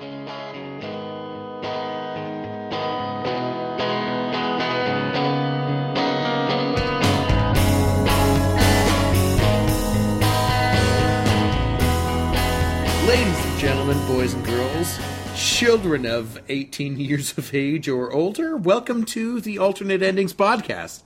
Ladies and gentlemen, boys and girls, children of 18 years of age or older, welcome to the Alternate Endings Podcast,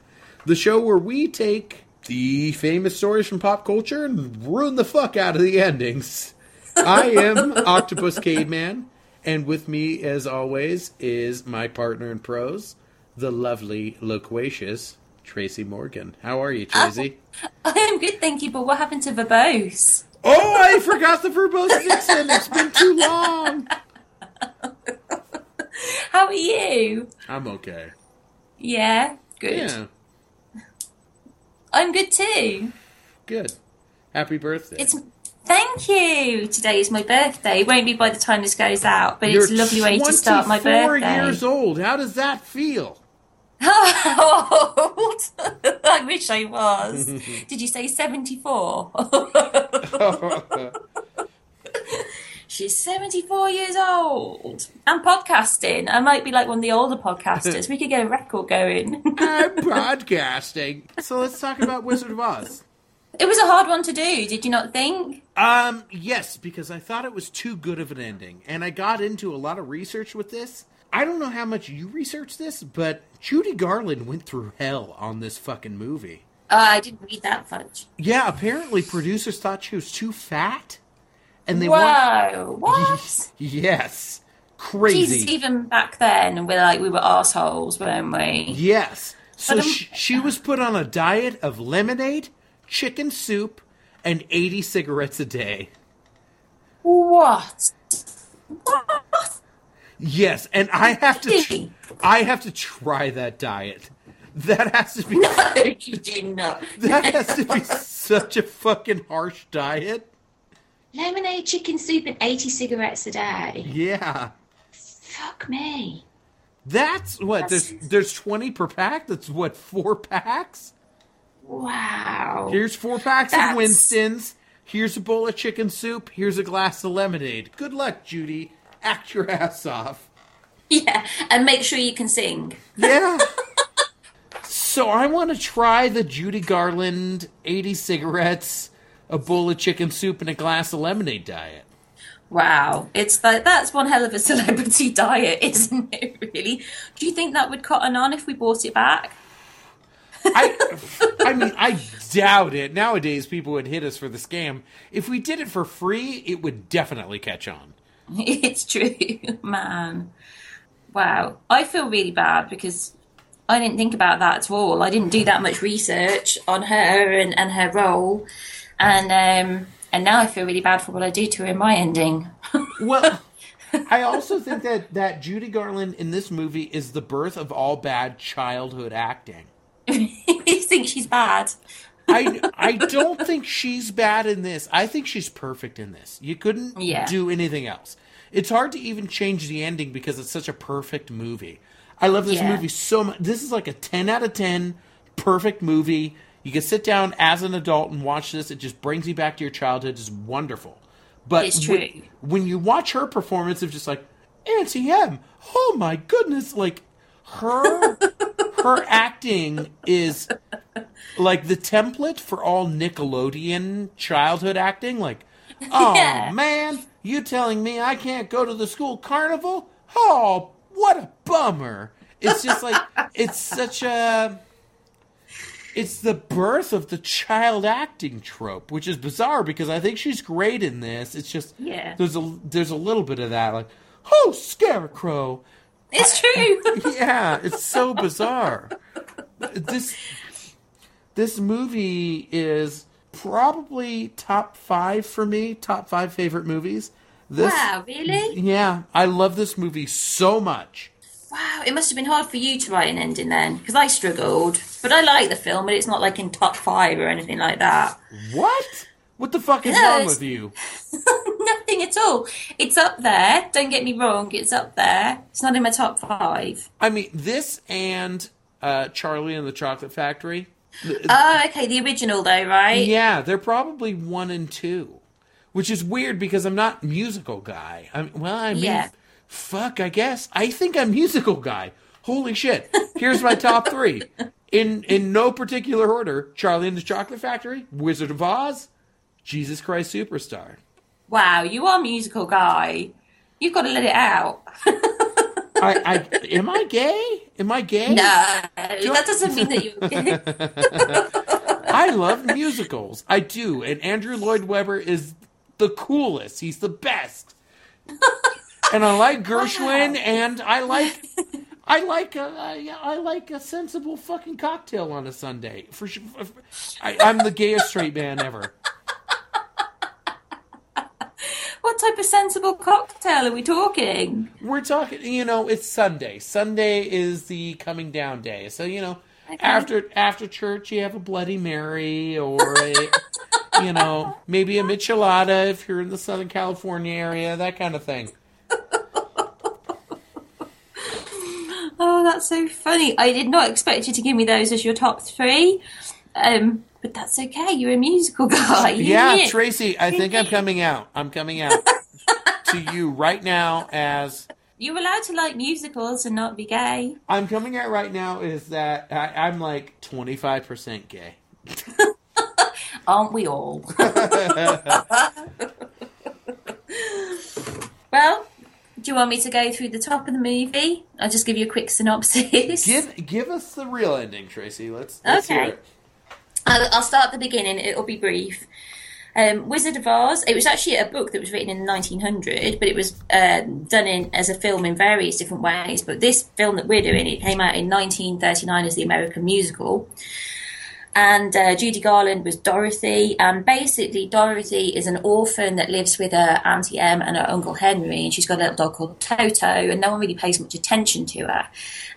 the show where we take the famous stories from pop culture and ruin the fuck out of the endings. I am Octopus Caveman, and with me, as always, is my partner in prose, the lovely, loquacious Tracey Morgan. How are you, Tracey? Oh, I am good, thank you. But what happened to verbose? Oh, I forgot the verbose Vixen. It's been too long. How are you? I'm okay. Yeah, good. Yeah, I'm good too. good. Happy birthday. It's thank you. Today is my birthday. It won't be by the time this goes out, but You're it's a lovely way to start my 24 birthday. years old. How does that feel? How old? I wish I was. Did you say 74? She's 74 years old. I'm podcasting. I might be like one of the older podcasters. We could get a record going. I'm broadcasting. So let's talk about Wizard of Oz. It was a hard one to do, did you not think? Um, yes, because I thought it was too good of an ending, and I got into a lot of research with this. I don't know how much you researched this, but Judy Garland went through hell on this fucking movie. Oh, I didn't read that much. Yeah, apparently producers thought she was too fat, and they want. Whoa, what? Yes, crazy. Jesus, even back then, we're like, we were assholes, weren't we? Yes. So she, she was put on a diet of lemonade, chicken soup, and 80 cigarettes a day. What? What? Yes, and I have to tr- I have to try that diet. That has to be No, you did not. that has to be such a fucking harsh diet. Lemonade, chicken soup, and 80 cigarettes a day. Yeah. Fuck me. That's what there's there's 20 per pack. That's what four packs. Wow. Here's four packs of Winston's. Here's a bowl of chicken soup. Here's a glass of lemonade. Good luck, Judy. Act your ass off. Yeah, and make sure you can sing. Yeah. so I want to try the Judy Garland 80 cigarettes, a bowl of chicken soup, and a glass of lemonade diet. Wow, it's like that's one hell of a celebrity diet, isn't it? Really? Do you think that would cut cotton on if we bought it back? I, I mean, I doubt it. Nowadays, people would hit us for the scam. If we did it for free, it would definitely catch on. It's true, man. Wow, I feel really bad because I didn't think about that at all. I didn't do that much research on her and, and her role, and um, and now I feel really bad for what I do to her in my ending. Well, I also think that, that Judy Garland in this movie is the birth of all bad childhood acting. you think she's bad? I I don't think she's bad in this. I think she's perfect in this. You couldn't Yeah. do anything else. It's hard to even change the ending because it's such a perfect movie. I love this Yeah. movie so much. This is like a 10 out of 10 perfect movie. You can sit down as an adult and watch this. It just brings you back to your childhood. It's wonderful. But It's when- when you watch her performance of just like Auntie Em, oh my goodness, like her her acting is like the template for all Nickelodeon childhood acting. Like, oh Yeah. man, you telling me I can't go to the school carnival? Oh, what a bummer! It's just like it's such a it's the birth of the child acting trope, which is bizarre because I think she's great in this. It's just Yeah. there's a there's a little bit of that like oh scarecrow It's true. yeah it's so bizarre this this movie is probably top five for me top five favorite movies this wow, really? yeah i love this movie so much Wow, it must have been hard for you to write an ending then, because I struggled. But I like the film, but it's not like in top five or anything like that. what what the fuck is Yeah, wrong with you Nothing at all. It's up there. Don't get me wrong. It's up there. It's not in my top five. i mean this and uh charlie and the chocolate factory Oh, okay. The original though, right? Yeah, they're probably one and two. which is weird because I'm not musical guy. I'm well, I mean, Yeah. fuck, I guess I think I'm musical guy. Holy shit! Here's my top three in in no particular order: Charlie and the Chocolate Factory, Wizard of Oz, Jesus Christ Superstar. Wow, you are a musical guy. You've got to let it out. I, I am I gay? Am I gay? No, that doesn't mean that you're gay. I love musicals. I do. And Andrew Lloyd Webber is the coolest. He's the best. and I like Gershwin, Wow. and I like, I like, a, I, I like a sensible fucking cocktail on a Sunday. For sure, I, I'm the gayest straight man ever. What type of sensible cocktail are we talking? We're talking, you know, it's Sunday. Sunday is the coming down day. So you know, Okay. after after church, you have a Bloody Mary or a, you know, maybe a michelada if you're in the Southern California area, that kind of thing. Oh, that's so funny. I did not expect you to give me those as your top three. Um, but that's okay. You're a musical guy. You Yeah. Tracey, I think I'm coming out. I'm coming out to you right now as You're allowed to like musicals and not be gay. I'm coming out right now is that I, I'm like 25% gay. Aren't we all? well, do you want me to go through the top of the movie? I'll just give you a quick synopsis. Give give us the real ending, Tracey. Let's, let's Okay. I'll, I'll start at the beginning. It'll be brief. Um, Wizard of Oz. It was actually a book that was written in 1900, but it was um, done in as a film in various different ways. But this film that we're doing, it came out in 1939 as the American musical. And uh, Judy Garland was Dorothy. And basically, Dorothy is an orphan that lives with her Auntie Em and her Uncle Henry. And she's got a little dog called Toto, and no one really pays much attention to her.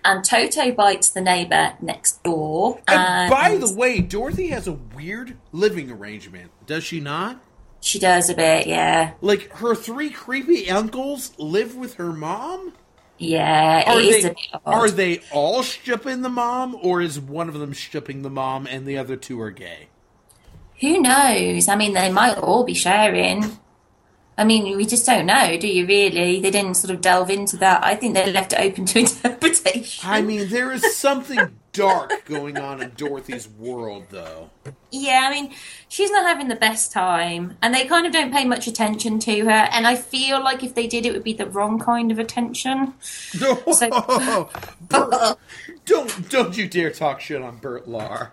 And Toto bites the neighbour next door. And by the way, Dorothy has a weird living arrangement, does she not? She does a bit, yeah. Like her three creepy uncles live with her mom. Yeah, Are it is they a bit odd. are they all shipping the mom, or is one of them shipping the mom and the other two are gay? Who knows? I mean, they might all be sharing. I mean, we just don't know, do you really? They didn't sort of delve into that. I think they left it open to interpretation. I mean, there is something dark going on in Dorothy's world, though. Yeah, I mean, she's not having the best time, and they kind of don't pay much attention to her. And I feel like if they did, it would be the wrong kind of attention. No, Bert, don't don't you dare talk shit on Bert Lahr.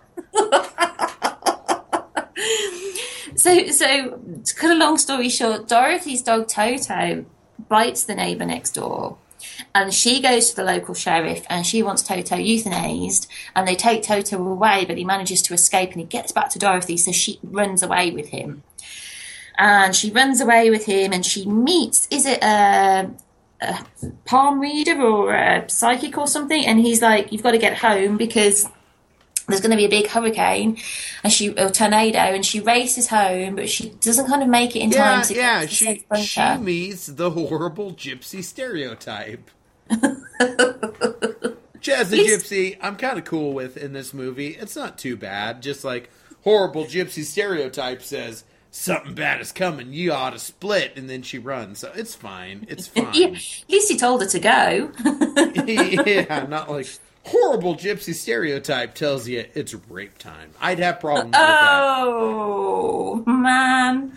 So, so to cut a long story short, Dorothy's dog Toto bites the neighbour next door, and she goes to the local sheriff and she wants Toto euthanized, and they take Toto away, but he manages to escape and he gets back to Dorothy, so she runs away with him, and she runs away with him, and she meets is it a a palm reader or a psychic or something, and he's like, "You've got to get home because." There's going to be a big hurricane and she a tornado and she races home but she doesn't kind of make it in Yeah, time to yeah. get to She she meets the horrible gypsy stereotype. Jazz the gypsy, I'm kind of cool with in this movie. It's not too bad. Just like horrible gypsy stereotype says something bad is coming, you ought to split, and then she runs. So it's fine. It's fine. yeah, at least he told her to go yeah, not like horrible gypsy stereotype tells you it's rape time. I'd have problems oh man.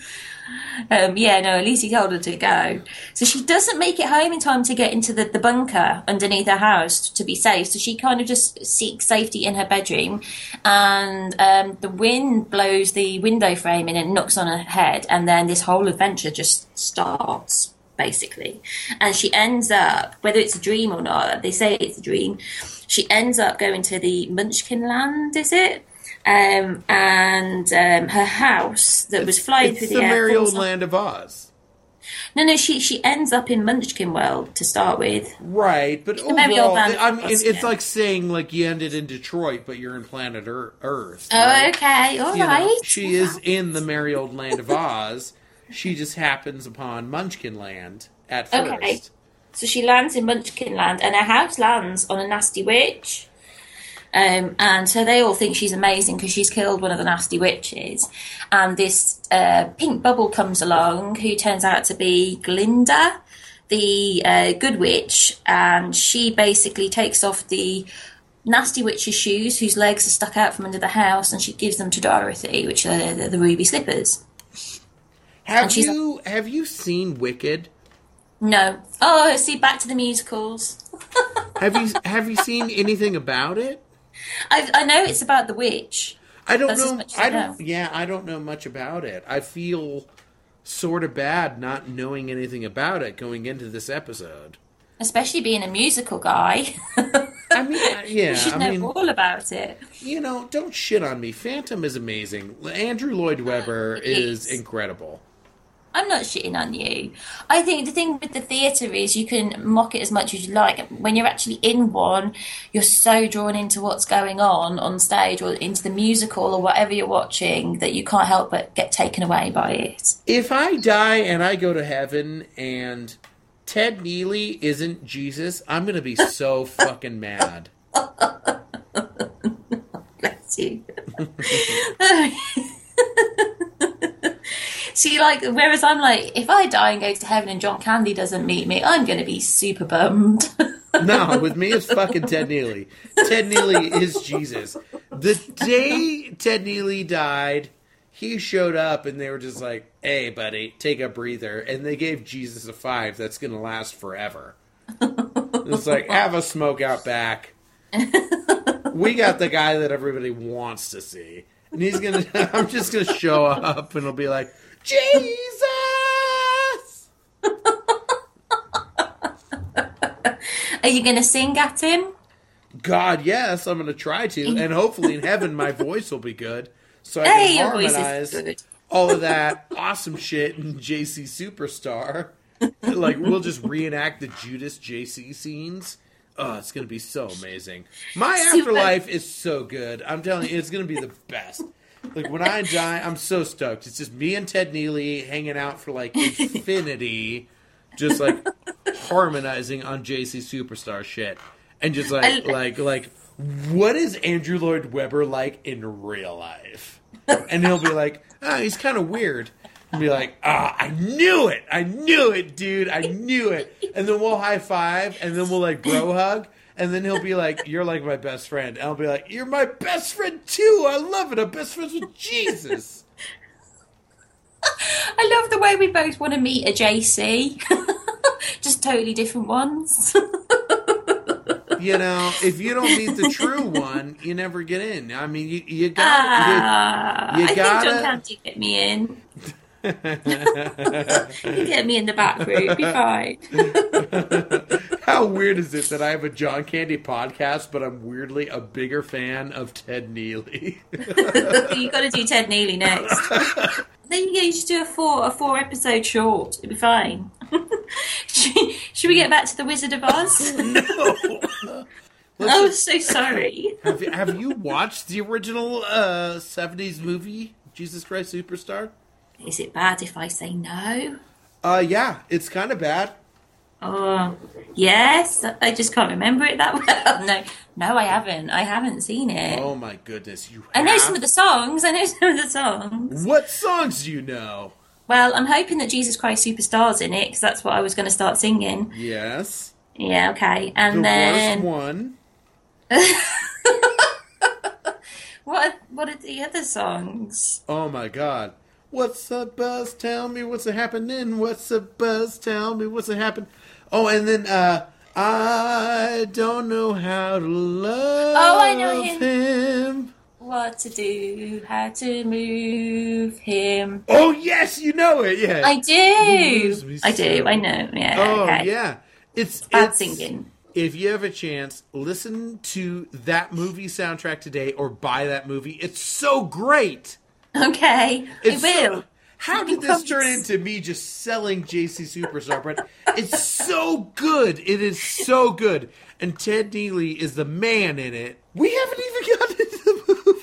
Um, yeah no at least he told her to go. So she doesn't make it home in time to get into the, the bunker underneath her house to be safe. So she kind of just seeks safety in her bedroom and um, the wind blows the window frame and it knocks on her head and then this whole adventure just starts basically. And she ends up whether it's a dream or not they say it's a dream she ends up going to the munchkin land is it um, and um, her house that was flying It's through the the merry old land of Oz. no no she she ends up in munchkin world to start with Right, but the merry old overall, I mean, Oz, it's like saying like you ended in Detroit, but you're in planet Ear- Earth. oh okay all You know, right. she is in the merry old land of Oz. She just happens upon Munchkin Land at first. Okay. So she lands in Munchkin Land, and her house lands on a nasty witch. Um, and so they all think she's amazing because she's killed one of the nasty witches. And this uh, pink bubble comes along who turns out to be Glinda, the uh, good witch. And she basically takes off the nasty witch's shoes, whose legs are stuck out from under the house, and she gives them to Dorothy, which are the, the ruby slippers. Have you have you seen Wicked? No. Oh, see, back to the musicals. Have you have you seen anything about it? I, I know it's about the witch. I don't That's know. as I I don't. know. Yeah, I don't know much about it. I feel sort of bad not knowing anything about it going into this episode. Especially being a musical guy. I mean, uh, I- yeah, you should I know mean, all about it. you know, don't shit on me. Phantom is amazing. Andrew Lloyd Webber is is. incredible. I'm not shitting on you. I think the thing with the theatre is you can mock it as much as you like. When you're actually in one, you're so drawn into what's going on on stage or into the musical or whatever you're watching that you can't help but get taken away by it. If I die and I go to heaven and Ted Neeley isn't Jesus, I'm gonna be so fucking mad. Bless you. See, like, whereas I'm like, if I die and go to heaven and John Candy doesn't meet me, I'm going to be super bummed. No, with me it's fucking Ted Neeley. Ted Neeley is Jesus. The day Ted Neeley died, he showed up and they were just like, "Hey, buddy, take a breather," and they gave Jesus a five that's gonna last forever. It's like have a smoke out back. We got the guy that everybody wants to see, and he's gonna. I'm just gonna show up and it'll be like, Jesus. Are you going to sing at him? God, yes, I'm going to try to, and hopefully in heaven my voice will be good, so I can voice harmonize all of that awesome shit in JC Superstar. like we'll just reenact the Judas JC scenes. Oh, it's going to be so amazing. My Super. afterlife is so good. I'm telling you, it's going to be the best. Like when I die, I'm so stoked. It's just me and Ted Neeley hanging out for like infinity, just like harmonizing on JC Superstar shit, and just like I- like like what is Andrew Lloyd Webber like in real life? And he'll be like, ah, he's kind of weird. And be like, ah, I knew it, I knew it, dude, I knew it. And then we'll high five, and then we'll like bro hug, and then he'll be like, you're like my best friend. And I'll be like, you're my best friend too. I love it. I'm best friends with Jesus. I love the way we both want to meet a JC. Just totally different ones. You know, if you don't meet the true one, you never get in. I mean, you, you got Ah, you I think gotta- John Candy get me in. you get me in the back room, be fine. How weird is it that I have a John Candy podcast, but I'm weirdly a bigger fan of Ted Neeley? you got to do Ted Neeley next. then you go. You just do a four a four episode short. It'd be fine. should, should we get back to the Wizard of Oz? no. oh, so sorry. have, you, have you watched the original uh, 70s movie, Jesus Christ Superstar? Is it bad if I say no? Uh, yeah, it's kind of bad. Oh, yes. I just can't remember it that well. No, no, I haven't. I haven't seen it. Oh my goodness, you I know some of the songs. I know some of the songs. What songs do you know? Well, I'm hoping that Jesus Christ Superstar's in it because that's what I was going to start singing. Yes. Yeah, okay. The And then worst one. what? Are, what are the other songs? Oh my god. What's the buzz? Tell me what's a happening. What's the buzz? Tell me what's a happen. Oh, and then uh I don't know how to love Oh, I know him. him. What to do? How to move him? Oh yes, you know it. Yeah. I do. I do. I know. Yeah. oh okay. yeah. It's Bad it's, singing. If you have a chance, listen to that movie soundtrack today or buy that movie. It's so great. Okay. It's I so- will. How did this turn into me just selling JC Superstar? But it's so good. It is so good. And Ted Neeley is the man in it. We haven't even gotten into the movie.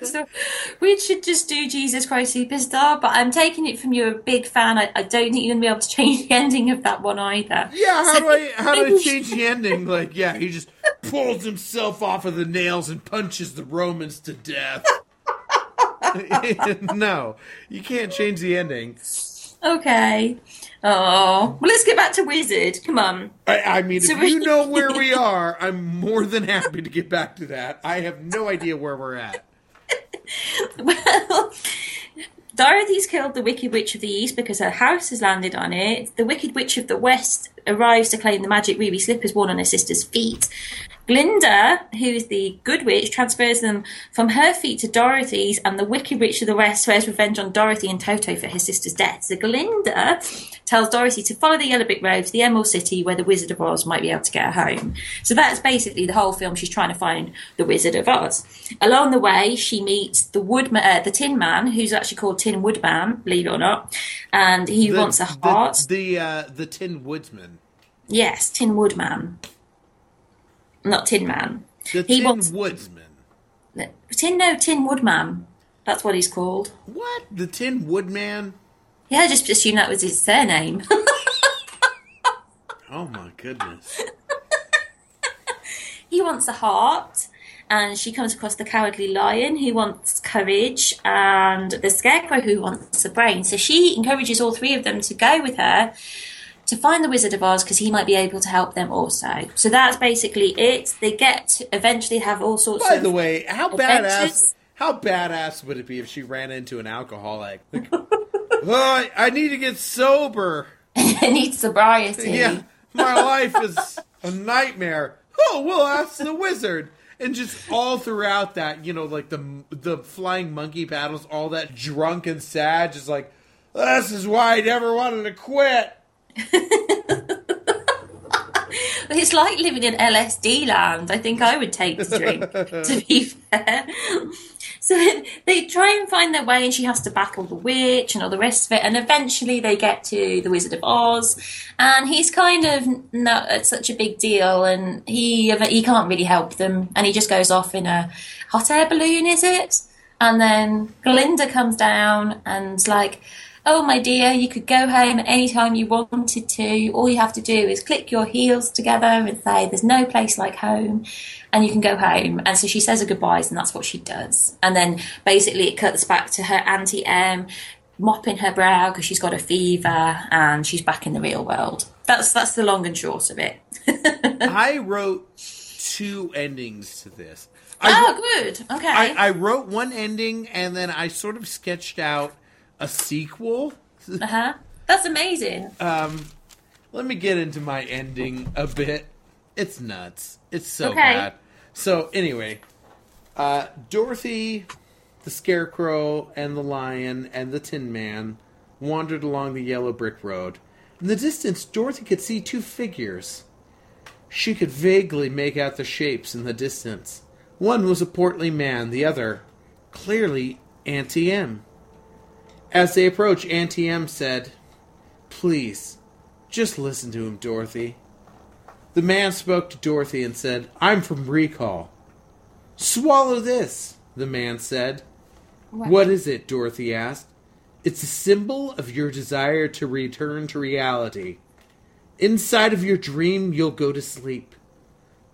so we should just do Jesus Christ Superstar, but I'm taking it from you're a big fan. I, I don't think you're going to be able to change the ending of that one either. yeah, how do I how do I change the ending? Like, yeah, he just pulls himself off of the nails and punches the Romans to death. no, you can't change the ending. Okay. Oh, well, let's get back to Wizard. Come on. I, I mean, So if we- you know where we are, I'm more than happy to get back to that. I have no idea where we're at. Well, Dorothy's killed the Wicked Witch of the East because her house has landed on it. The Wicked Witch of the West arrives to claim the magic ruby slippers worn on her sister's feet. Glinda, who is the Good Witch, transfers them from her feet to Dorothy's, and the Wicked Witch of the West swears revenge on Dorothy and Toto for her sister's death. So Glinda tells Dorothy to follow the Yellow Brick Road to the Emerald City where the Wizard of Oz might be able to get her home. So that's basically the whole film. She's trying to find the Wizard of Oz. Along the way, she meets the Woodman, uh, the Tin Man, who's actually called Tin Woodman, believe it or not, and he The- wants a the- heart. The uh, the Tin Woodman. Yes, Tin Woodman, not Tin Man. The He Tin wants- Woodsman. Tin no Tin Woodman. That's what he's called. What? The Tin Woodman? Yeah, I just assumed that was his surname. Oh my goodness. he wants a heart, and she comes across the cowardly lion who wants courage, and the scarecrow who wants a brain. So she encourages all three of them to go with her to find the Wizard of Oz because he might be able to help them also. So that's basically it. They get to eventually have all sorts By of. the way, how badass Adventures. how badass would it be if she ran into an alcoholic? Like, oh, I, I need to get sober. I need sobriety. Yeah, my life is a nightmare. Oh, we'll ask the wizard. And just all throughout that, you know, like the the flying monkey paddles, all that drunk and sad, just like this is why I never wanted to quit. It's like living in LSD land. I think I would take the drink, to be fair. So they try and find their way, and she has to battle the witch and all the rest of it. And eventually, they get to the Wizard of Oz, and he's kind of not uh, such a big deal, and he he can't really help them, and he just goes off in a hot air balloon. Is it? And then Glinda comes down and's like, Oh, my dear, you could go home at any time you wanted to. All you have to do is click your heels together and say, There's no place like home, and you can go home. And so she says her goodbyes, and that's what she does. And then basically it cuts back to her Auntie Em mopping her brow because she's got a fever and she's back in the real world. That's that's the long and short of it. I wrote two endings to this. I, oh, good. Okay. I, I wrote one ending and then I sort of sketched out a sequel. uh huh. That's amazing. Um, let me get into my ending a bit. It's nuts. It's so Okay. bad. So anyway, uh, Dorothy, the Scarecrow, and the Lion and the Tin Man wandered along the yellow brick road. In the distance, Dorothy could see two figures. She could vaguely make out the shapes in the distance. One was a portly man, the other, clearly, Auntie Em. As they approached, Auntie Em said, Please, just listen to him, Dorothy. The man spoke to Dorothy and said, I'm from Rekall. Swallow this, the man said. What is it? Dorothy asked. It's a symbol of your desire to return to reality. Inside of your dream, you'll go to sleep.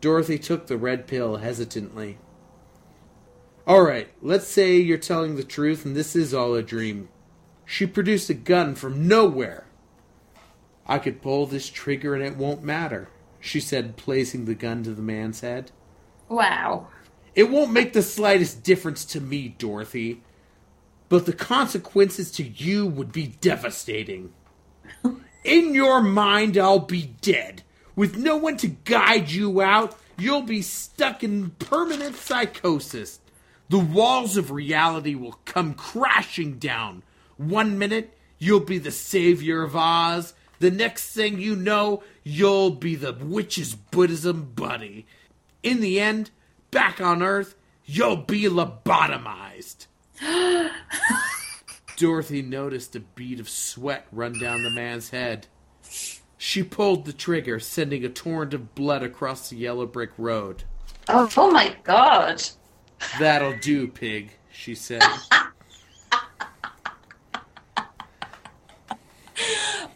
Dorothy took the red pill hesitantly. All right, let's say you're telling the truth and this is all a dream. She produced a gun from nowhere. I could pull this trigger and it won't matter, she said, placing the gun to the man's head. Wow. It won't make the slightest difference to me, Dorothy, but the consequences to you would be devastating. In your mind, I'll be dead. With no one to guide you out, you'll be stuck in permanent psychosis. The walls of reality will come crashing down. One minute, you'll be the savior of Oz. The next thing you know, you'll be the witch's Buddhism buddy. In the end, back on Earth, you'll be lobotomized. Dorothy noticed a bead of sweat run down the man's head. She pulled the trigger, sending a torrent of blood across the yellow brick road. Oh, oh my god. That'll do, pig, she said.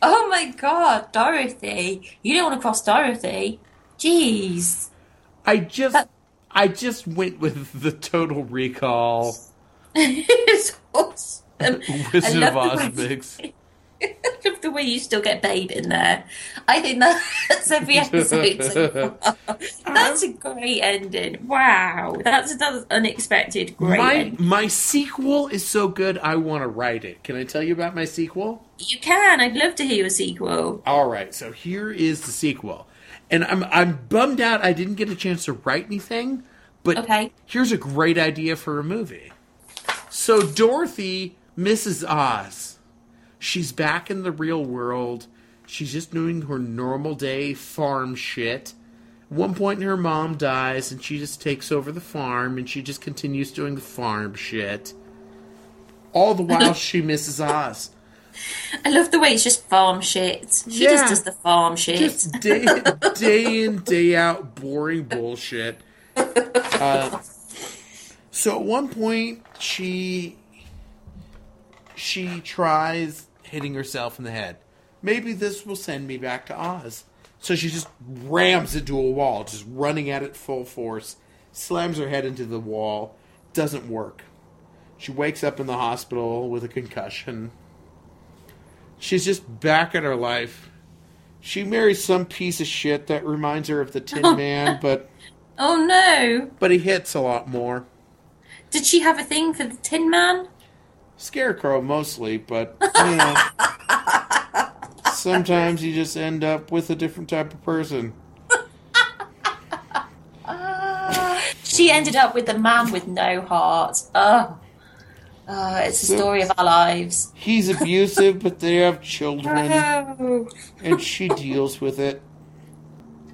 Oh my god, Dorothy. You don't want to cross Dorothy. Jeez. I just I just went with the Total Recall it's awesome. Wizard of Oz mix. I love the way you still get Babe in there. I think that's every episode. That's a great ending. Wow, that's another unexpected great My ending. my sequel is so good I want to write it. Can I tell you about my sequel? You can. I'd love to hear a sequel. All right, so here is the sequel. And I'm I'm bummed out I didn't get a chance to write anything, but Okay. here's a great idea for a movie. So Dorothy Mrs. Oz. She's back in the real world. She's just doing her normal day farm shit. At one point her mom dies and she just takes over the farm and she just continues doing the farm shit. All the while she misses Oz. I love the way it's just farm shit. She Yeah. just does the farm shit. just day day in day out boring bullshit. Uh, so at one point she she tries hitting herself in the head. Maybe this will send me back to Oz. So she just rams into a wall, just running at it full force, slams her head into the wall. Doesn't work. She wakes up in the hospital with a concussion. She's just back in her life. She marries some piece of shit that reminds her of the Tin oh. Man, but oh no! but he hits a lot more. Did she have a thing for the Tin Man? Scarecrow mostly, but you know, sometimes you just end up with a different type of person. She ended up with the man with no heart. Oh, it's the story of our lives. He's abusive, but they have children, and she deals with it.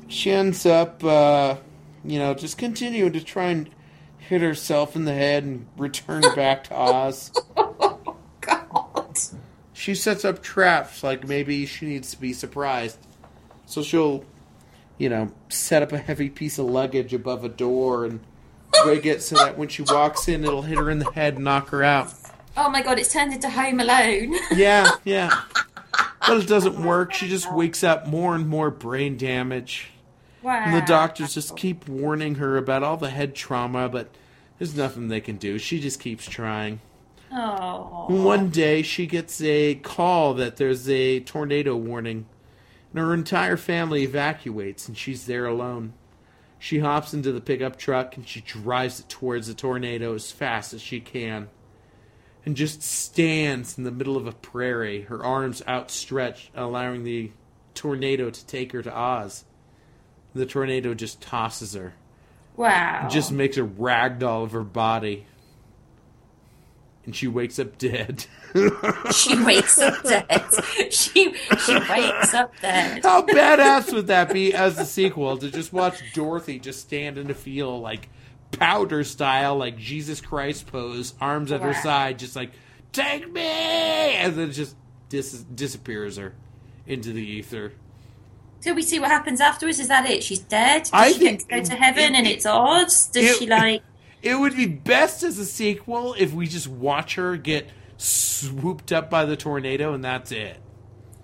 She ends up, uh, you know, just continuing to try and hit herself in the head and return back to Oz. She sets up traps like maybe she needs to be surprised. So she'll you know set up a heavy piece of luggage above a door and rig it so that when she walks in it'll hit her in the head and knock her out. Oh my god, it's turned into Home Alone. yeah yeah. But it doesn't work. She just wakes up more and more brain damage. Wow. and the doctors just keep warning her about all the head trauma but there's nothing they can do. She just keeps trying Oh. One day she gets a call that there's a tornado warning, and her entire family evacuates, and she's there alone. She hops into the pickup truck and she drives it towards the tornado as fast as she can, and just stands in the middle of a prairie, her arms outstretched, allowing the tornado to take her to Oz. The tornado just tosses her, Wow. just makes a rag doll of her body, and she wakes up dead. she wakes up dead. She she wakes up dead. How badass would that be as a sequel to just watch Dorothy just stand in a field like powder style, like Jesus Christ pose, arms at her side, just like take me, and then just dis- disappears her into the ether. Till we see what happens afterwards. Is that it? She's dead. Does I she think get to go to heaven it- and it's odd? Does it- she like? It would be best as a sequel if we just watch her get swooped up by the tornado and that's it.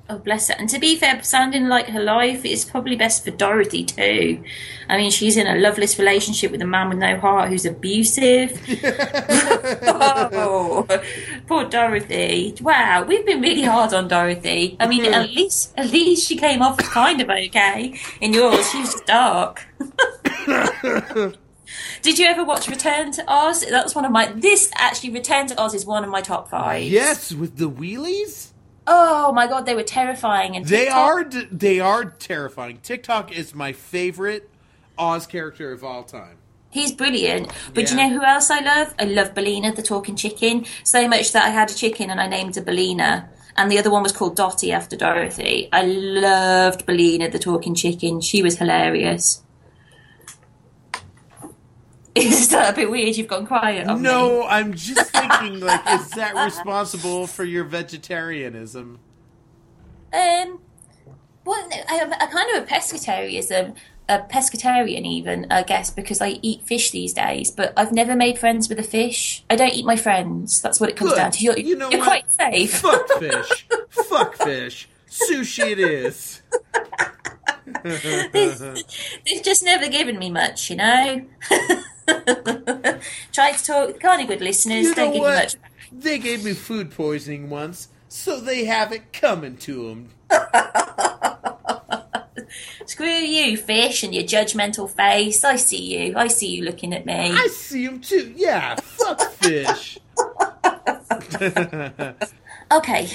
Oh, bless her. And to be fair, sounding like her life, is probably best for Dorothy too. I mean, she's in a loveless relationship with a man with no heart who's abusive. oh, poor Dorothy. Wow, we've been really hard on Dorothy. I mean, mm-hmm. at least at least she came off as kind of okay. In yours, she was just dark. Did you ever watch Return to Oz? That was one of my. This actually, Return to Oz is one of my top five. Yes, with the wheelies? Oh my god, they were terrifying. And They are they are terrifying. Tik-Tok is my favorite Oz character of all time. He's brilliant. But do Yeah. you know who else I love? I love Billina, the talking chicken, so much that I had a chicken and I named her Billina. And the other one was called Dottie after Dorothy. I loved Billina, the talking chicken. She was hilarious. Is that a bit weird? You've gone quiet on me. No, I'm just thinking like is that responsible for your vegetarianism? Um, well, no, I a kind of a pescatarianism, a pescatarian even, I guess, because I eat fish these days. But I've never made friends with a fish. I don't eat my friends. That's what it comes Good. down to. You're, You know you're what? quite safe. Fuck fish. Fuck fish. Sushi it is. they've, they've just never given me much, you know. Try to talk, kind of good listeners. You don't know give what? much. They gave me food poisoning once, so they have it coming to them. Screw you, fish, and your judgmental face. I see you. I see you looking at me. I see them too. Yeah, fuck fish. Okay,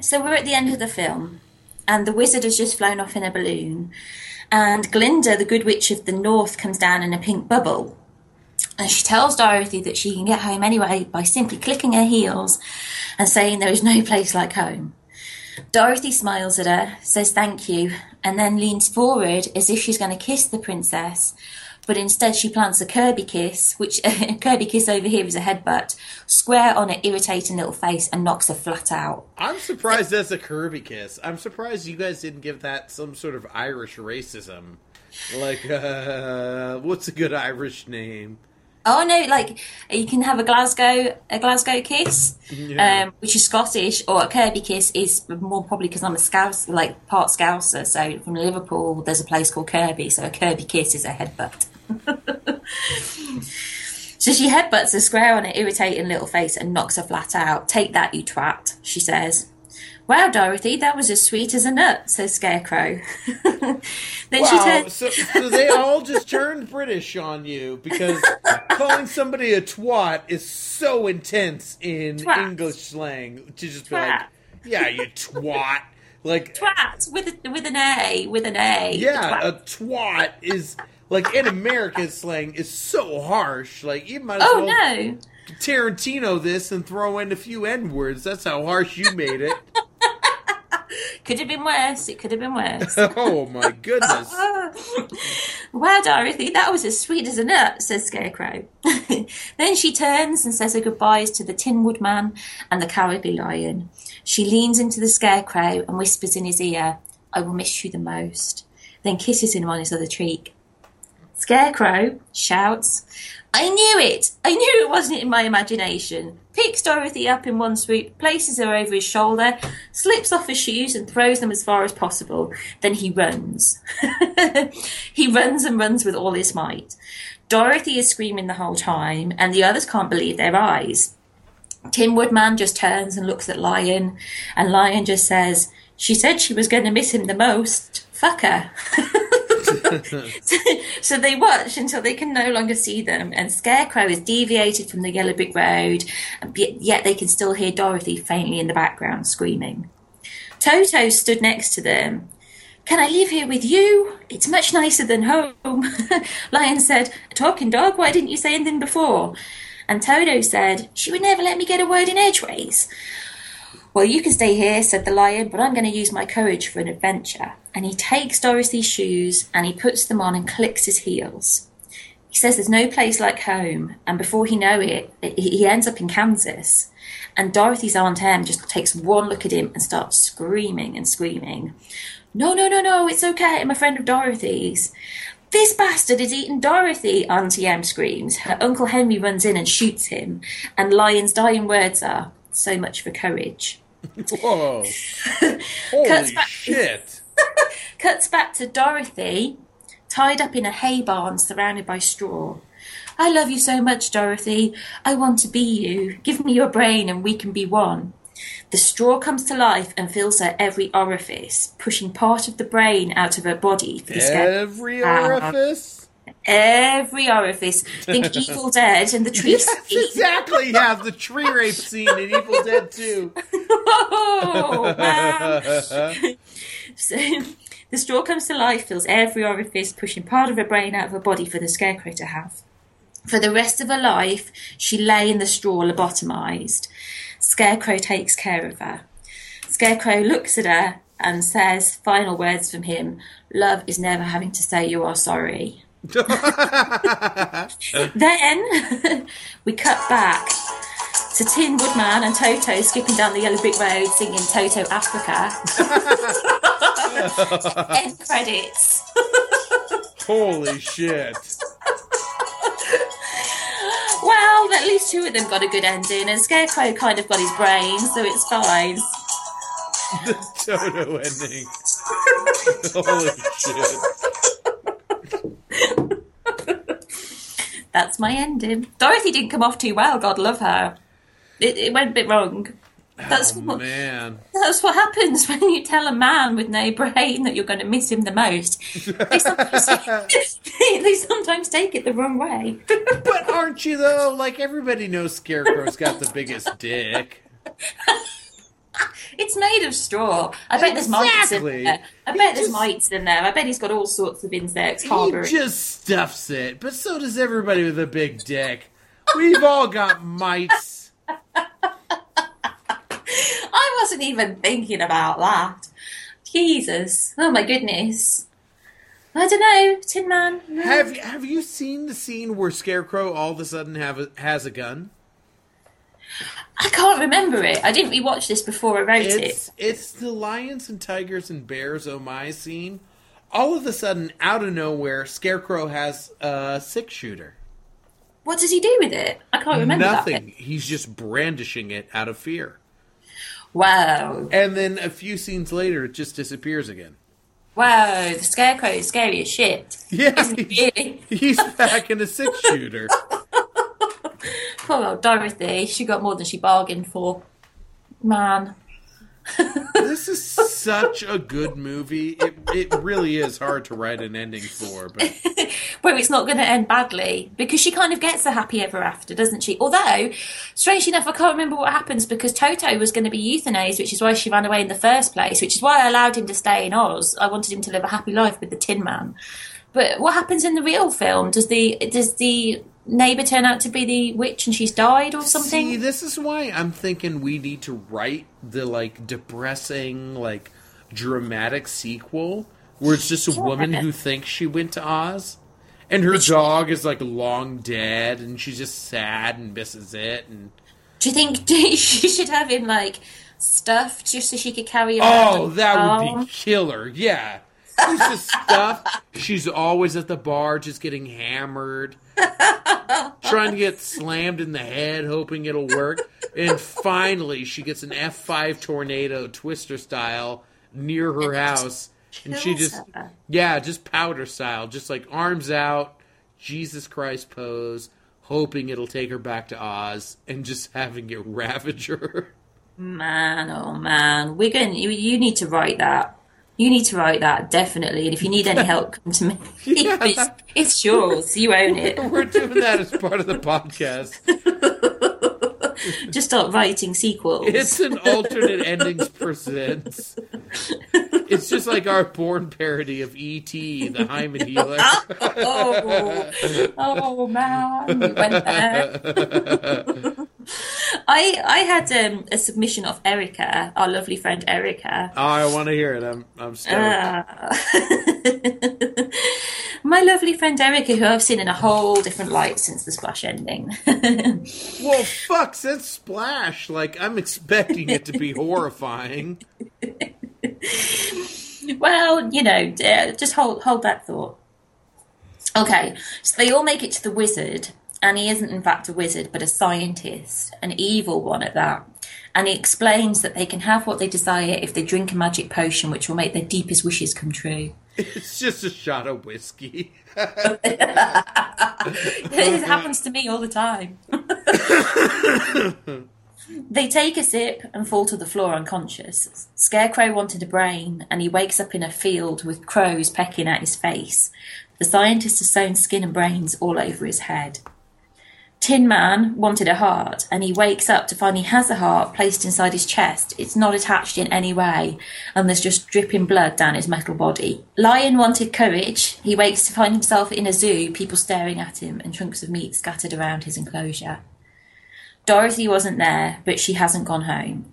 so we're at the end of the film, and the wizard has just flown off in a balloon, and Glinda, the good witch of the north, comes down in a pink bubble. And she tells Dorothy that she can get home anyway by simply clicking her heels and saying there is no place like home. Dorothy smiles at her, says thank you, and then leans forward as if she's going to kiss the princess. But instead, she plants a Kirkby kiss, which a Kirkby kiss over here is a headbutt, square on her irritating little face and knocks her flat out. I'm surprised that's a Kirkby kiss. I'm surprised you guys didn't give that some sort of Irish racism. Like, uh, what's a good Irish name? Oh no! Like you can have a Glasgow a Glasgow kiss, Yeah. um, which is Scottish, or a Kirkby kiss is more probably because I'm a Scouse, like part Scouser. So from Liverpool, there's a place called Kirkby. So a Kirkby kiss is a headbutt. so she headbutts a square on her irritating little face and knocks her flat out. Take that, you twat! She says. Wow, Dorothy, that was as sweet as a nut, says Scarecrow. then she Wow, turns. so, so they all just turned British on you because calling somebody a twat is so intense in Twat. English slang to just be like, yeah, you twat. Like, Twat with a, with an A, with an A. yeah, Twat. a twat is like in American slang is so harsh. Like, you might as Oh well no! Tarantino this and throw in a few N words. That's how harsh you made it. Could have been worse. It could have been worse. oh my goodness. wow, Dorothy, that was as sweet as a nut, says Scarecrow. then she turns and says her goodbyes to the Tin Woodman and the Cowardly Lion. She leans into the Scarecrow and whispers in his ear, I will miss you the most. Then kisses him on his other cheek. Scarecrow shouts, I knew it! I knew it wasn't in my imagination. Picks Dorothy up in one swoop, places her over his shoulder, slips off his shoes and throws them as far as possible. Then he runs. he runs and runs with all his might. Dorothy is screaming the whole time, and the others can't believe their eyes. Tin Woodman just turns and looks at Lion, and Lion just says, She said she was going to miss him the most. Fuck her. so they watch until they can no longer see them, and Scarecrow is deviated from the yellow brick road, yet- they can still hear Dorothy faintly in the background screaming. Toto stood next to them. Can I live here with you? It's much nicer than home. Lion said, talking dog? Why didn't you say anything before? And Toto said, She would never let me get a word in edgeways. Well, you can stay here, said the lion, but I'm going to use my courage for an adventure. And he takes Dorothy's shoes and he puts them on and clicks his heels. He says there's no place like home, and before he know it, he ends up in Kansas. And Dorothy's Aunt Em just takes one look at him and starts screaming and screaming. No, no, no, no, it's okay, I'm a friend of Dorothy's. This bastard is eating Dorothy, Auntie Em screams. Her Uncle Henry runs in and shoots him, and Lion's dying words are, so much for courage. Whoa. Cuts Holy back- shit. Cuts back to Dorothy, tied up in a hay barn surrounded by straw. I love you so much, Dorothy. I want to be you. Give me your brain and we can be one. The straw comes to life and fills her every orifice, pushing part of the brain out of her body for the scare. Every orifice? Every orifice. Think Evil Dead and the tree Yes, speak. exactly. Have the tree rape scene in Evil Dead 2. Oh, man. So the straw comes to life, fills every orifice, pushing part of her brain out of her body for the scarecrow to have. For the rest of her life, she lay in the straw lobotomized. Scarecrow takes care of her. Scarecrow looks at her and says final words from him Love is never having to say you are sorry. then we cut back to Tin Woodman and Toto skipping down the yellow brick road singing Toto Africa. End credits. Holy shit. Well, at least two of them got a good ending, and Scarecrow kind of got his brain, so it's fine. The Toto ending. Holy shit. That's my ending. Dorothy didn't come off too well. God love her. It, it went a bit wrong. That's oh, what, man. that's what happens when you tell a man with no brain that you're going to miss him the most. They sometimes, they sometimes take it the wrong way. But aren't you though? Like everybody knows Scarecrow's got the biggest dick. It's made of straw. I bet there's mites in there. I bet there's just- mites in there. I bet he's got all sorts of insects He harbouring. just stuffs it, but so does everybody with a big dick. We've all got mites. I wasn't even thinking about that. Jesus. Oh my goodness. I don't know, Tin Man. Have Have you seen the scene where Scarecrow all of a sudden have a, has a gun? I can't remember it. I didn't rewatch this before I wrote It's it. it's the lions and tigers and bears oh my scene. All of a sudden, out of nowhere, Scarecrow has a six shooter. What does he do with it? I can't remember. Nothing. He's just brandishing it out of fear. Wow. And then a few scenes later, it just disappears again. Wow, the scarecrow is scary as shit. Yeah, he's, he's back in a six shooter. Poor old Dorothy. She got more than she bargained for. Man. this is such a good movie. It it really is hard to write an ending for, but Where it's not going to end badly. Because she kind of gets a happy ever after, doesn't she? Although, strangely enough, I can't remember what happens because Toto was going to be euthanized, which is why she ran away in the first place, which is why I allowed him to stay in Oz. I wanted him to live a happy life with the Tin Man. But what happens in the real film? Does the does the neighbor turn out to be the witch and she's died or something? see, this is why I'm thinking we need to write the like depressing, like dramatic sequel where it's just a woman who thinks she went to Oz. And her dog is like long dead, and she's just sad and misses it. And Do you think she should have him like stuffed just so she could carry him? oh, that would be um, killer! Yeah, she's just stuffed. She's always at the bar, just getting hammered, trying to get slammed in the head, hoping it'll work. And finally, she gets an F five tornado twister style near her house, and she just yeah, just powder style, just like arms out, Jesus Christ pose, hoping it'll take her back to Oz, and just having it ravage her. Man, oh man, we're going. You, you need to write that. You need to write that definitely. And if you need any help, come to me. Yeah. it's, it's yours. You own it. We're doing that as part of the podcast. Just start writing sequels. It's an alternate endings presents. It's just like our porn parody of E.T., the Hymen Healer. oh, oh man, you went there. I I had um, a submission of Erica, our lovely friend Erica. Oh, I want to hear it. I'm, I'm stoked. Ah. My lovely friend Erica, who I've seen in a whole different light since the splash ending. well, fuck, since Splash, like, I'm expecting it to be horrifying. well, you know, uh, just hold hold that thought. Okay, so they all make it to the wizard, and he isn't in fact a wizard, but a scientist, an evil one at that. And he explains that they can have what they desire if they drink a magic potion, which will make their deepest wishes come true. It's just a shot of whiskey. it happens to me all the time. they take a sip and fall to the floor unconscious. Scarecrow wanted a brain, and he wakes up in a field with crows pecking at his face. The scientist has sewn skin and brains all over his head. Tin Man wanted a heart, and he wakes up to find he has a heart placed inside his chest. It's not attached in any way, and there's just dripping blood down his metal body. Lion wanted courage. He wakes to find himself in a zoo, people staring at him, and chunks of meat scattered around his enclosure. Dorothy wasn't there, but she hasn't gone home.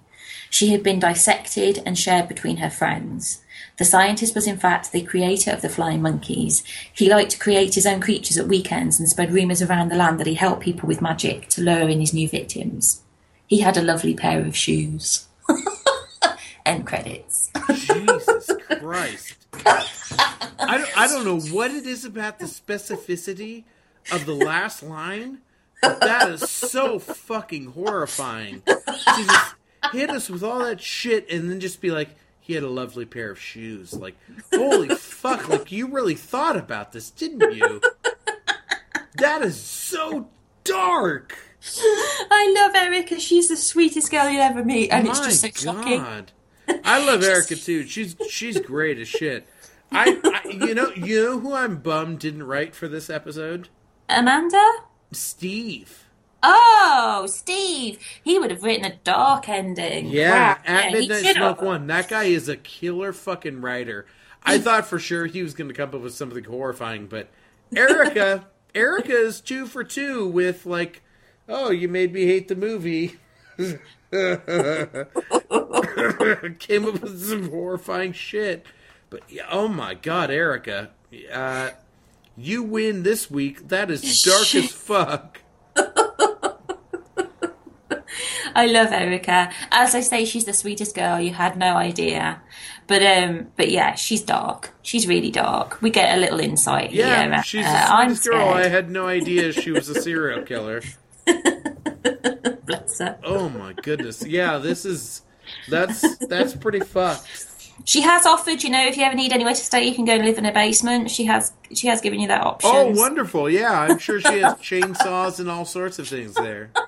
She had been dissected and shared between her friends. The scientist was, in fact, the creator of the flying monkeys. He liked to create his own creatures at weekends and spread rumours around the land that he helped people with magic to lure in his new victims. He had a lovely pair of shoes. End credits. Jesus Christ. I don't, I don't know what it is about the specificity of the last line, but that is so fucking horrifying. To just hit us with all that shit and then just be like, he had a lovely pair of shoes. Like, holy fuck! Like, you really thought about this, didn't you? That is so dark. I love Erica. She's the sweetest girl you'll ever meet, and it's just so shocking. God. I love Erica too. She's she's great as shit. I, I you know you know who I'm bummed didn't write for this episode? Amanda? Steve. Oh, Steve. He would have written a dark ending. Yeah, Wow. at he Midnight should Smoke have. One. That guy is a killer fucking writer. I thought for sure he was going to come up with something horrifying, but Erica, Erica is two for two with like, oh, you made me hate the movie. Came up with some horrifying shit, but oh my god, Erica, uh, you win this week. That is dark as fuck. I love Erica. As I say, she's the sweetest girl. You had no idea. But um, but yeah, she's dark. She's really dark. We get a little insight Yeah, here. she's Uh, the sweetest girl. I had no idea she was a serial killer. Bless her. Oh my goodness. Yeah, this is that's that's pretty fucked. She has offered, you know, if you ever need anywhere to stay, you can go and live in a basement. She has she has given you that option. Oh, wonderful. Yeah, I'm sure she has chainsaws and all sorts of things there.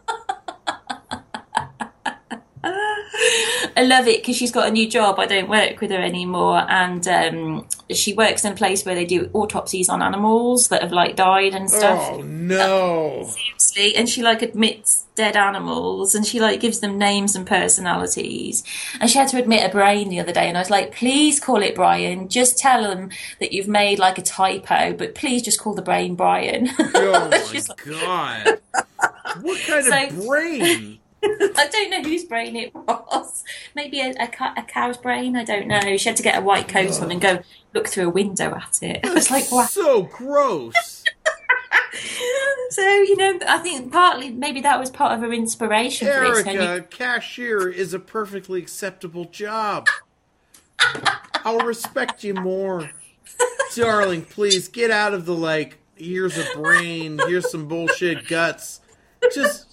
I love it because she's got a new job. I don't work with her anymore, and um, she works in a place where they do autopsies on animals that have like died and stuff. Oh no. Seriously, and she like admits dead animals, and she like gives them names and personalities. And she had to admit a brain the other day, and I was like, "Please call it Brian. Just tell them that you've made like a typo, but please just call the brain Brian." Oh my She's like, god. What kind So- of brain? I don't know whose brain it was. Maybe a, a, a cow's brain. I don't know. She had to get a white coat on and go look through a window at it. I was like, wow. So gross. So you know, I think partly maybe that was part of her inspiration for this. Cashier is a perfectly acceptable job. I'll respect you more. Darling, please get out of the like, here's a brain, here's some bullshit guts. Just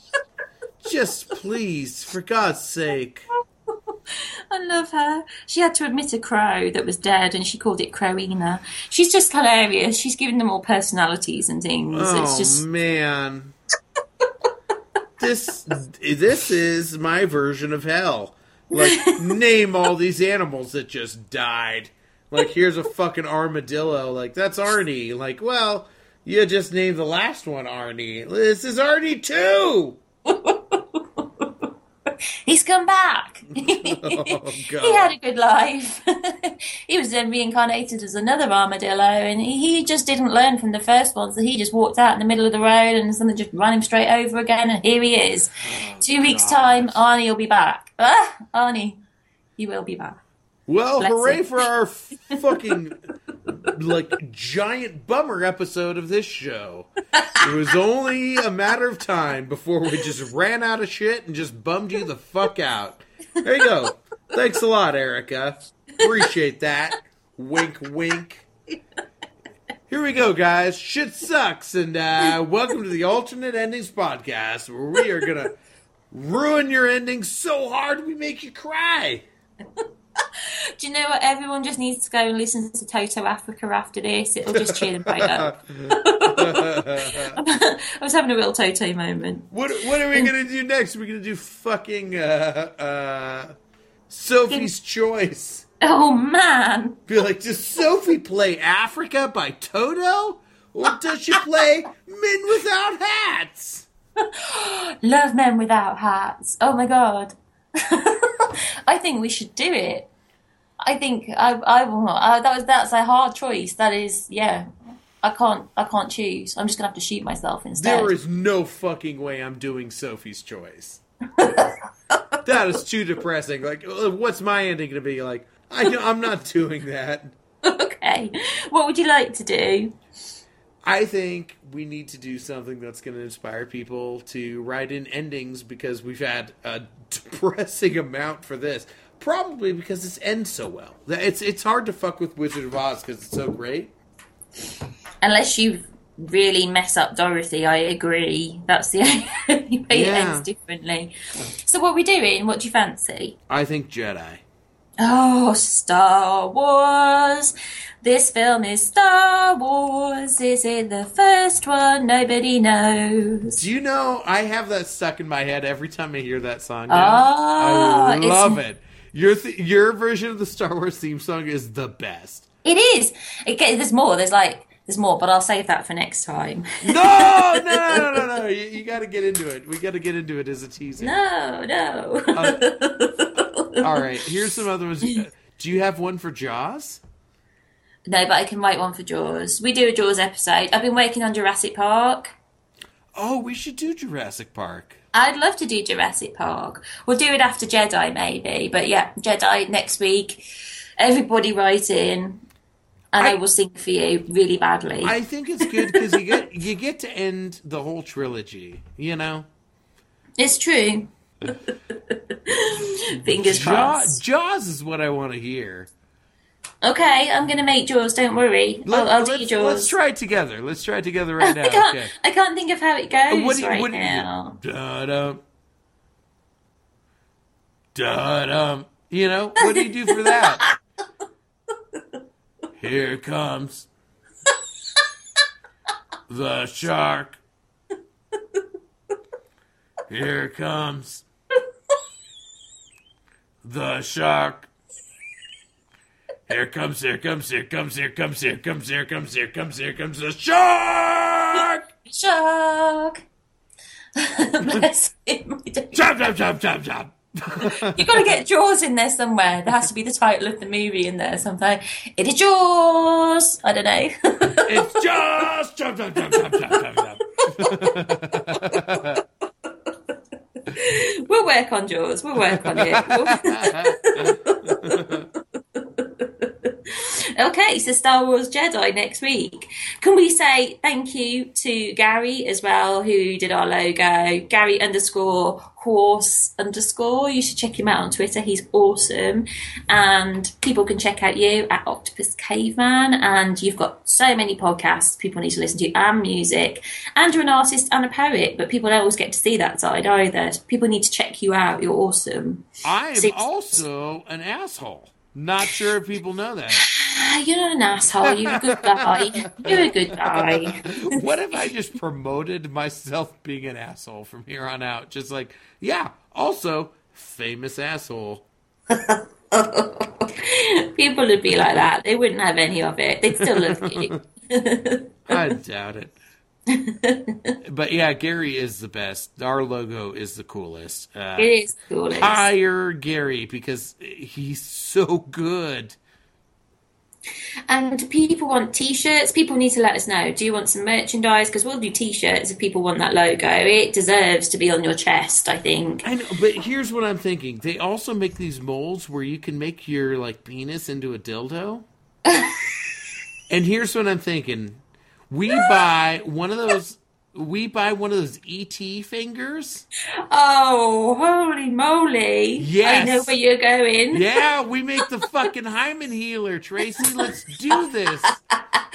just please, for God's sake. I love her. She had to admit a crow that was dead, and she called it Crowina. She's just hilarious. She's given them all personalities and things. Oh it's just man. This this is my version of hell. Like name all these animals that just died. Like here's a fucking armadillo. Like that's Arnie. Like well, you just named the last one Arnie. This is Arnie too. he's come back. Oh god. He had a good life. he was then reincarnated as another armadillo, and he just didn't learn from the first one. So he just walked out in the middle of the road, and something just ran him straight over again. And here he is. Two weeks' time, Arnie will be back. Ah, Arnie, he will be back. Well, Bless hooray him. for our fucking like giant bummer episode of this show. It was only a matter of time before we just ran out of shit and just bummed you the fuck out. There you go. Thanks a lot, Erica. Appreciate that. Wink, wink. Here we go, guys. Shit sucks, and uh, welcome to the Alternate Endings Podcast, where we are gonna ruin your ending so hard we make you cry. Do you know what? Everyone just needs to go and listen to Toto Africa after this. It'll just cheer them right up. I was having a real Toto moment. What what are we gonna do next? We're gonna do fucking uh uh Sophie's Choice. Oh man! Be like, does Sophie play Africa by Toto? Or does she play Men Without Hats? Love men without hats. Oh my god! I think we should do it. I think I I will not. Uh, that was that's a hard choice. That is, yeah. I can't I can't choose. I'm just gonna have to shoot myself instead. There is no fucking way I'm doing Sophie's Choice. that is too depressing. Like, uh, what's my ending gonna be? Like, I know, I'm not doing that. okay. What would you like to do? I think we need to do something that's going to inspire people to write in endings because we've had a depressing amount for this. Probably because this ends so well. It's it's hard to fuck with Wizard of Oz because it's so great. Unless you really mess up Dorothy, I agree. That's the only way it ends differently. So what are we doing? What do you fancy? I think Jedi. Oh, Star Wars. This film is Star Wars. Is it the first one? Nobody knows. Do you know I have that stuck in my head every time I hear that song? now. Ah, I love it. Your th- your version of the Star Wars theme song is the best. It is. It there's more. There's like there's more, but I'll save that for next time. No, no, no, no, no, no. You, you got to get into it. We got to get into it as a teaser. no, no. All right, here's some other ones. Do you have one for Jaws? no, but I can write one for Jaws. We do a Jaws episode. I've been working on Jurassic Park. Oh, we should do Jurassic Park. I'd love to do Jurassic Park. We'll do it after Jedi, maybe. But yeah, Jedi next week. Everybody write in, and I, I- will sing for you really badly. I think it's good because you get you get to end the whole trilogy. You know, it's true. Fingers Jaws, crossed. Jaws is what I want to hear. Okay, I'm gonna make Jaws. Don't worry. Let, I'll, I'll do Jaws. let's try it together. Let's try it together right now. I can't. Okay. I can't think of how it uh, goes What do you, right what do you, now. da-dum, da-dum. You know, what do you do for that? Here comes the shark. Here comes the shark. Here comes, here comes, here comes, here comes, here comes, here comes, here comes, here comes the shark! Shark. Bless him. Jump, jump, jump, jump, jump. You've got to get Jaws in there somewhere. There has to be the title of the movie in there sometime. It is Jaws. I don't know. It's just jump, jump, jump, jump, jump, jump, jump. We'll work on yours. We'll work on it. okay, so Star Wars Jedi next week. Can we say thank you to Gary as well, who did our logo? Gary underscore horse underscore. You should check him out on Twitter. He's awesome. And people can check out you at Octopus Caveman. And you've got so many podcasts people need to listen to and music. And you're an artist and a poet, but people don't always get to see that side either. People need to check you out. You're awesome. I'm Six- also an asshole. Not sure if people know that. Ah, You're not an asshole. You're a good guy. You're a good guy. What if I just promoted myself being an asshole from here on out? Just like, yeah, also famous asshole. People would be like that. They wouldn't have any of it. They'd still love you. I doubt it. but yeah, Gary is the best. Our logo is the coolest. Uh, It is cool. hire Gary because he's so good. And people want t-shirts. People need to let us know. Do you want some merchandise? Because we'll do t-shirts if people want that logo. It deserves to be on your chest. I think. I know, but here's what I'm thinking. They also make these molds where you can make your like penis into a dildo. and here's what I'm thinking. We buy one of those we buy one of those ET fingers. Oh, holy moly! Yes. I know where you're going. Yeah, we make the fucking hymen healer, Tracey. Let's do this.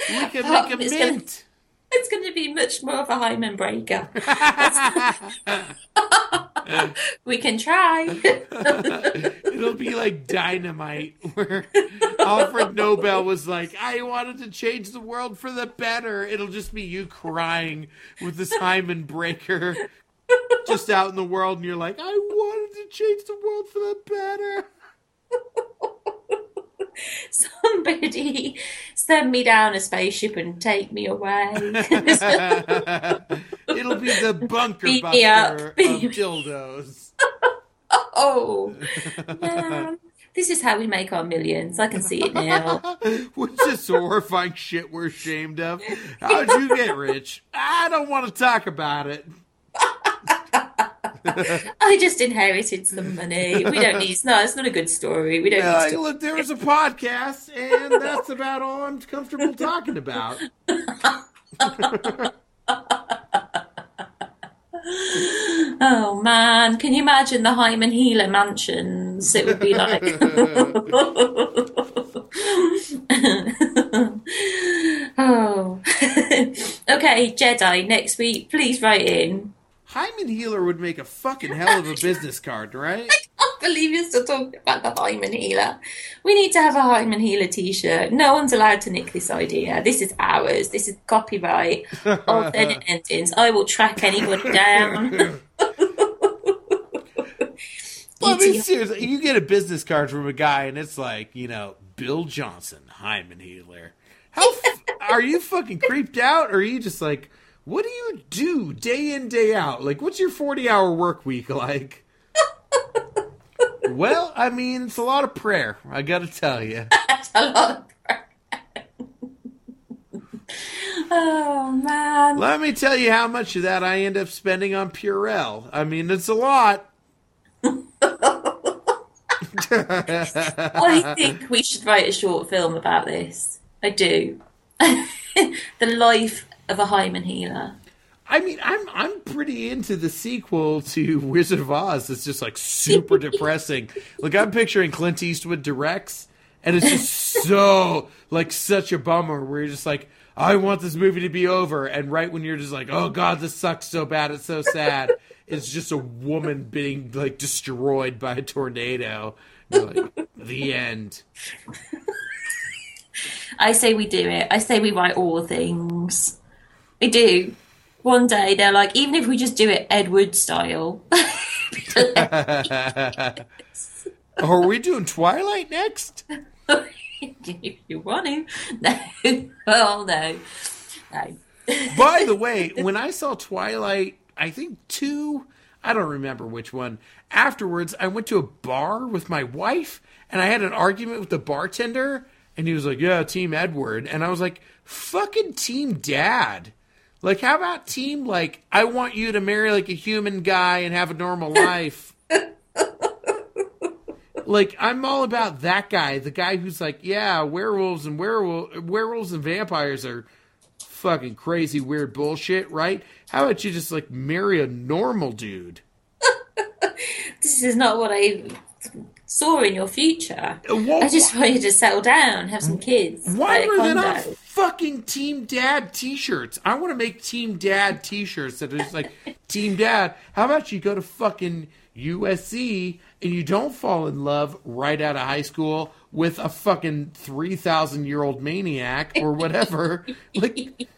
We can make a It's gonna- mint. It's going to be much more of a hymen breaker. we can try. It'll be like dynamite, where Alfred Nobel was like, I wanted to change the world for the better. It'll just be you crying with this hymen breaker just out in the world, and you're like, I wanted to change the world for the better. Somebody send me down a spaceship and take me away. It'll be the bunker Beat me up. of me- dildos. oh, man. This is how we make our millions. I can see it now. What's this horrifying shit we're ashamed of? How'd you get rich? I don't want to talk about it. I just inherited some money. We don't need. No, it's not a good story. We don't Yeah, need to. look, there was a podcast, and that's about all I'm comfortable talking about. Oh man, can you imagine the Hymen Healer mansions? It would be like. oh. okay, Jedi, next week, please write in. Hymen Healer would make a fucking hell of a business card, right? I can't believe you're still talking about the hymen healer. We need to have a hymen healer t-shirt. No one's allowed to nick this idea. This is ours. This is copyright. Alternate endings. I will track anyone down. Well, I mean, seriously, you get a business card from a guy, and it's like, you know, Bill Johnson, hymen healer. How f- are you fucking creeped out, or are you just like, what do you do day in day out? Like, what's your forty-hour work week like? well, I mean, it's a lot of prayer. I got to tell you. That's a lot of prayer. Oh man. Let me tell you how much of that I end up spending on Purell. I mean, it's a lot. I think we should write a short film about this. I do. the life of a hymen healer. I mean, I'm I'm pretty into the sequel to Wizard of Oz. It's just like super depressing. Like I'm picturing Clint Eastwood directs, and it's just so like such a bummer. Where you're just like, I want this movie to be over, and right when you're just like, oh god, this sucks so bad, it's so sad. It's just a woman being like destroyed by a tornado. You're like, the end. I say we do it. I say we write all things. We do. One day they're like, even if we just do it Edward style. Are we doing Twilight next? if you want to. No. Well, oh, no. No. By the way, when I saw Twilight, I think two, I don't remember which one. Afterwards, I went to a bar with my wife and I had an argument with the bartender and he was like, "Yeah, team Edward." And I was like, "Fucking team dad." Like how about team like I want you to marry like a human guy and have a normal life. like I'm all about that guy, the guy who's like, "Yeah, werewolves and werewolf werewolves and vampires are fucking crazy weird bullshit, right? How about you just like marry a normal dude? This is not what I saw in your future. Wha- I just want you to settle down, have some kids. Why were there not fucking Team Dad t-shirts? I want to make Team Dad t-shirts that are just like Team Dad. How about you go to fucking USC and you don't fall in love right out of high school with a fucking 3000 year old maniac or whatever. like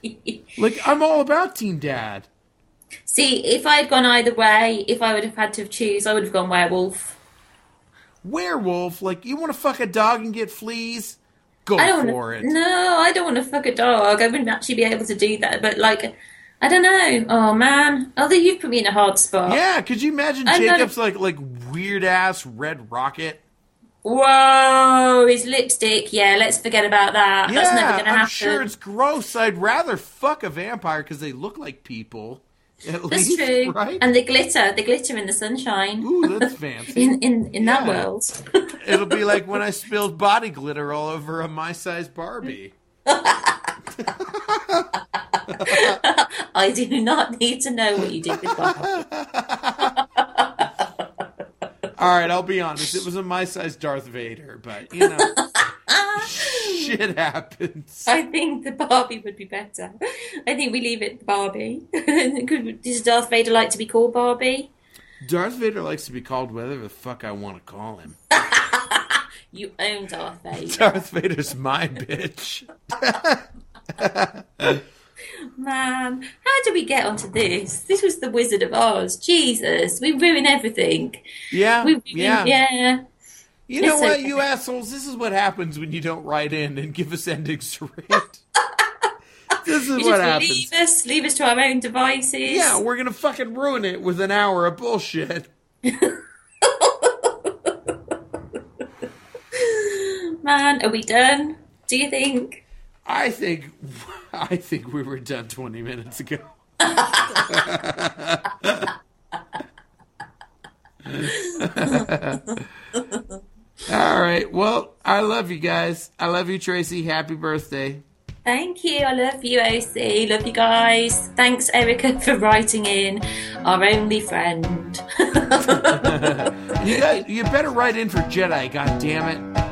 like I'm all about Team Dad. See, if I'd gone either way, if I would have had to choose, I would have gone werewolf. Werewolf, like you want to fuck a dog and get fleas? Go I don't for wanna, it. No, I don't want to fuck a dog. I wouldn't actually be able to do that. But like, I don't know. Oh man, although you've put me in a hard spot. Yeah, could you imagine I'm not Jacob's like like weird ass red rocket? Whoa, his lipstick. Yeah, let's forget about that. Yeah, That's never going to I'm happen. sure it's gross. I'd rather fuck a vampire because they look like people. At That's least, true. right? And the glitter, the glitter in the sunshine. Ooh, that's fancy. in in in that world. It'll be like when I spilled body glitter all over a my size Barbie. I do not need to know what you did with Bob. All right, I'll be honest. It was a my size Darth Vader, but you know, shit happens. I think the Barbie would be better. I think we leave it Barbie. Does Darth Vader like to be called Barbie? Darth Vader likes to be called whatever the fuck I want to call him. You own Darth Vader. Darth Vader's my bitch. Man, how did we get onto this? This was the Wizard of Oz. Jesus, we ruin everything. Yeah, We ruin, yeah. yeah. You know what, you assholes? This is what happens when you don't write in and give us endings to read. this is You what just happens. leave us, leave us to our own devices. Yeah, we're gonna fucking ruin it with an hour of bullshit. Man, are we done? Do you think? I think, I think we were done twenty minutes ago. All right. Well, I love you guys. I love you, Tracey. Happy birthday. Thank you. I love you, OC. Love you guys. Thanks, Erica, for writing in. Our only friend. You guys, you better write in for Jedi. God damn it.